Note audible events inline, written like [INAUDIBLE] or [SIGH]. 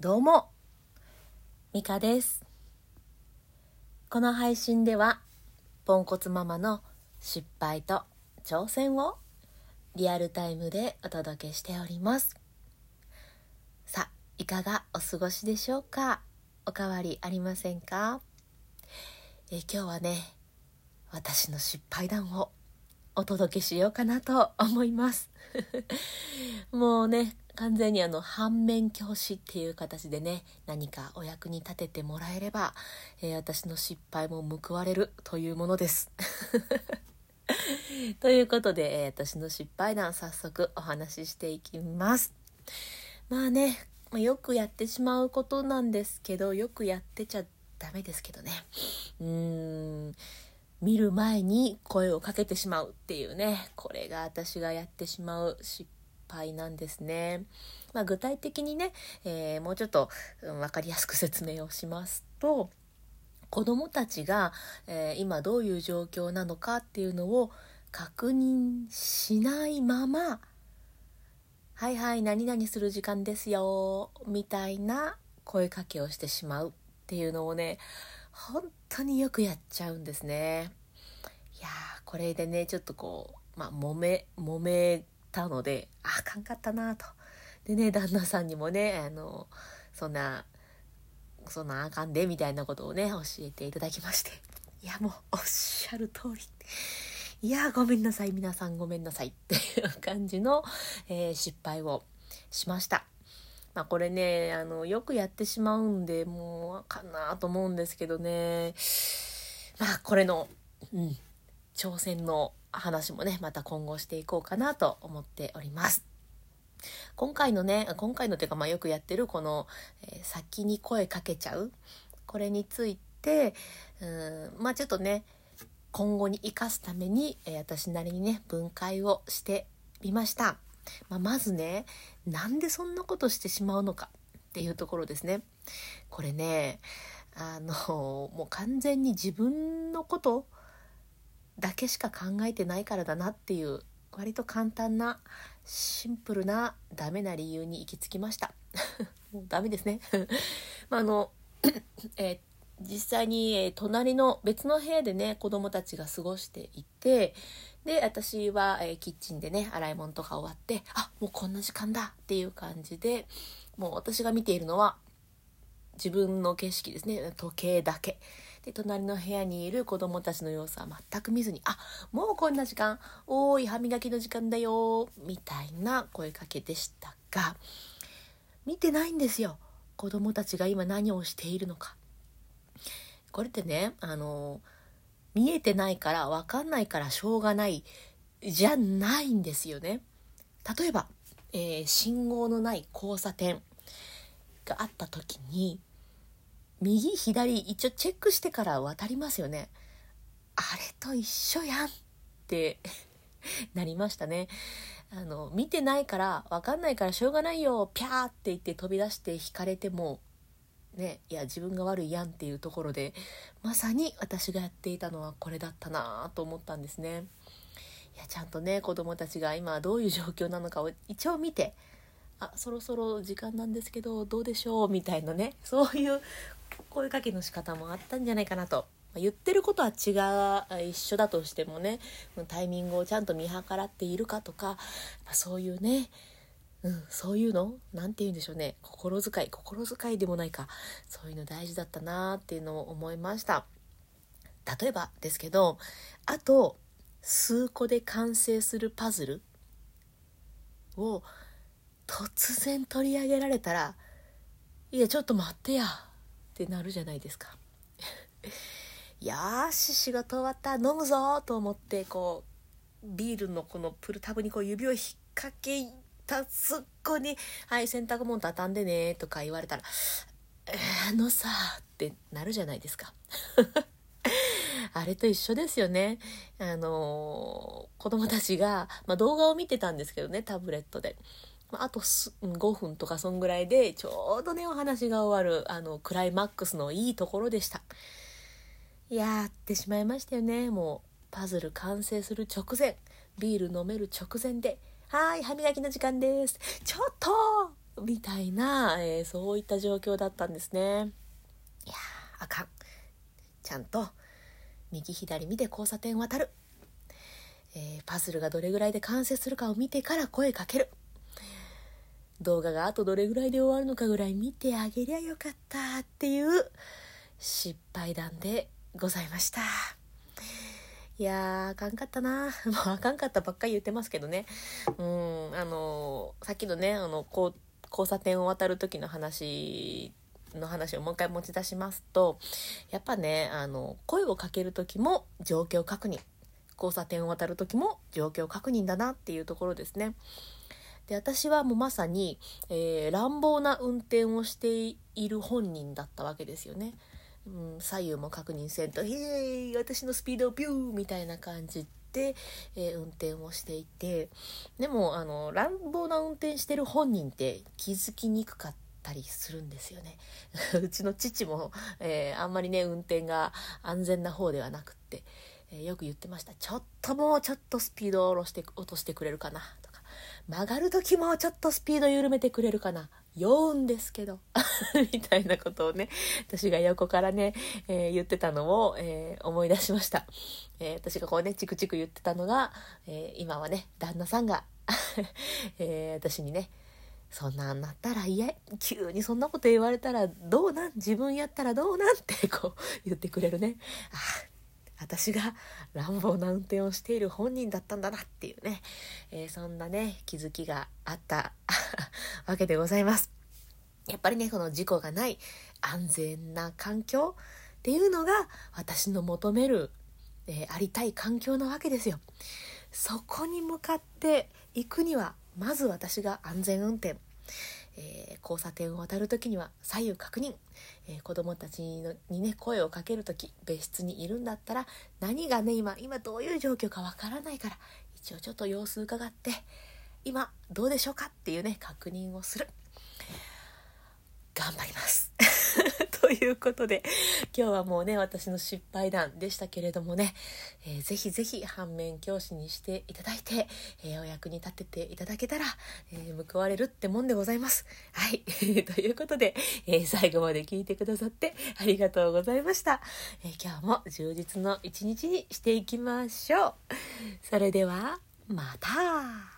どうも、ミカです。この配信では、ポンコツママの失敗と挑戦をリアルタイムでお届けしております。さあ、いかがお過ごしでしょうか？おかわりありませんか？え今日はね、私の失敗談をお届けしようかなと思います。[LAUGHS] もうね、完全にあの反面教師っていう形でね何かお役に立ててもらえれば、えー私の失敗も報われるというものです。[LAUGHS] ということで、えー私の失敗談早速お話ししていきます。まあね、まよくやってしまうことなんですけどよくやってちゃダメですけどね。うーん見る前に声をかけてしまうっていうねこれが私がやってしまう失敗なんですね。まあ、具体的にね、えーもうちょっと、分かりやすく説明をしますと子どもたちが、えー今どういう状況なのかっていうのを確認しないまま「はいはい何々する時間ですよ」みたいな声かけをしてしまうっていうのをね本当によくやっちゃうんですね。いやーこれでねちょっとこうまあ揉め揉めたのでああかんかったなと。でね旦那さんにもねあのそんなそんなあかんでみたいなことをね教えていただきまして。いやもうおっしゃる通りいやごめんなさい。皆さんごめんなさいって。いう感じの、えー失敗をしました。まあこれねあのよくやってしまうんでもうあかんなと思うんですけどね。まあこれの、うん、挑戦の話もねまた今後していこうかなと思っております。今回のね今回のっていうか、まあ、よくやってるこの、えー先に声かけちゃうこれについてうんまあちょっとね今後に生かすために、えー私なりにね分解をしてみました。まあ、まずねなんでそんなことしてしまうのかっていうところですね。これねあのもう完全に自分のことだけしか考えてないからだなっていう割と簡単なシンプルなダメな理由に行き着きました。[LAUGHS] もうダメですね。[LAUGHS] まああの、えー実際に、えー隣の別の部屋でね子供たちが過ごしていてで私は、えーキッチンでね洗い物とか終わってあもうこんな時間だっていう感じでもう私が見ているのは自分の景色ですね時計だけで隣の部屋にいる子供たちの様子は全く見ずに「あもうこんな時間おーい歯磨きの時間だよ」みたいな声かけでしたが見てないんですよ子供たちが今何をしているのか。これってねあの見えてないから分かんないからしょうがないじゃないんですよね。例えば、えー信号のない交差点があった時に右左一応チェックしてから渡りますよね。あれと一緒やんって [LAUGHS] なりましたね。あの見てないから分かんないからしょうがないよピャーって言って飛び出して引かれてもねいや自分が悪いやんっていうところでまさに私がやっていたのはこれだったなと思ったんですね。いやちゃんとね子供たちが今どういう状況なのかを一応見てあそろそろ時間なんですけどどうでしょう？みたいなねそういう声かけの仕方もあったんじゃないかなと。ま言ってることは違う一緒だとしてもねタイミングをちゃんと見計らっているかとか、まそういうねうん、そういうの？なんて言うんでしょうね。心遣い心遣いでもないか。そういうの大事だったなっていうのを思いました。例えばですけどあと数個で完成するパズルを突然取り上げられたら「いやちょっと待ってや」ってなるじゃないですか。[LAUGHS] よし仕事終わった飲むぞと思ってこうビールのこのプルタブにこう指を引っ掛けたすっこに「はい洗濯物畳んでね」とか言われたら「[LAUGHS] あのさ」ってなるじゃないですか。[LAUGHS] あれと一緒ですよね。あのー子供たちが、まあ、動画を見てたんですけどねタブレットで。あと5分とかそんぐらいでちょうどねお話が終わるあのクライマックスのいいところでした。い。やってしまいましたよね。もうパズル完成する直前。ビール飲める直前で「はーい歯磨きの時間です」「ちょっと!みたいな、えー、そういった状況だったんですね。いやあかん。ちゃんと右左見て交差点渡る、えー、パズルがどれぐらいで完成するかを見てから声かける。動画があとどれぐらいで終わるのかぐらい見てあげりゃよかったっていう失敗談でございました。いやー、あかんかったな。[LAUGHS] もうあかんかったばっかり言ってますけどね。うん、あのー、さっきのね、あの、こう、交差点を渡る時の話の話をもう一回持ち出しますと、やっぱね、あの、声をかける時も状況確認。交差点を渡る時も状況確認だなっていうところですね。で私はもうまさに、えー、乱暴な運転をしている本人だったわけですよね。うん、左右も確認せんと「イエーイ私のスピードビュー!」みたいな感じで、えー、運転をしていてでもあの乱暴な運転してる本人って気づきにくかったりするんですよね [LAUGHS] うちの父も、えー、あんまりね運転が安全な方ではなくって、えー、よく言ってました「ちょっともうちょっとスピードを下ろして落としてくれるかな」と曲がる時もちょっとスピード緩めてくれるかな。酔うんですけど。[LAUGHS] みたいなことをね私が横からね、えー、言ってたのを、えー、思い出しました、えー、私がこうねチクチク言ってたのが、え今はね旦那さんが [LAUGHS] え私にねそんなんなったら嫌急にそんなこと言われたらどうなん？自分やったらどうなん？ってこう言ってくれるね。あ私が乱暴な運転をしている本人だったんだなっていうね、えー、そんなね気づきがあった [LAUGHS] わけでございます。やっぱりねこの事故がない安全な環境っていうのが私の求める、えー、ありたい環境なわけですよ。そこに向かっていくにはまず私が安全運転。えー、交差点を渡る時には左右確認、えー、子供たちにね声をかける時別室にいるんだったら何がね今今どういう状況かわからないから一応ちょっと様子伺って今どうでしょうかっていうね確認をする。頑張ります。[LAUGHS] ということで今日はもうね私の失敗談でしたけれどもね、えー、ぜひぜひ反面教師にしていただいて、えー、お役に立てていただけたら、えー、報われるってもんでございます。はい。[LAUGHS] ということで、え、最後まで聞いてくださってありがとうございました。え今日も充実の一日にしていきましょう。それでは、また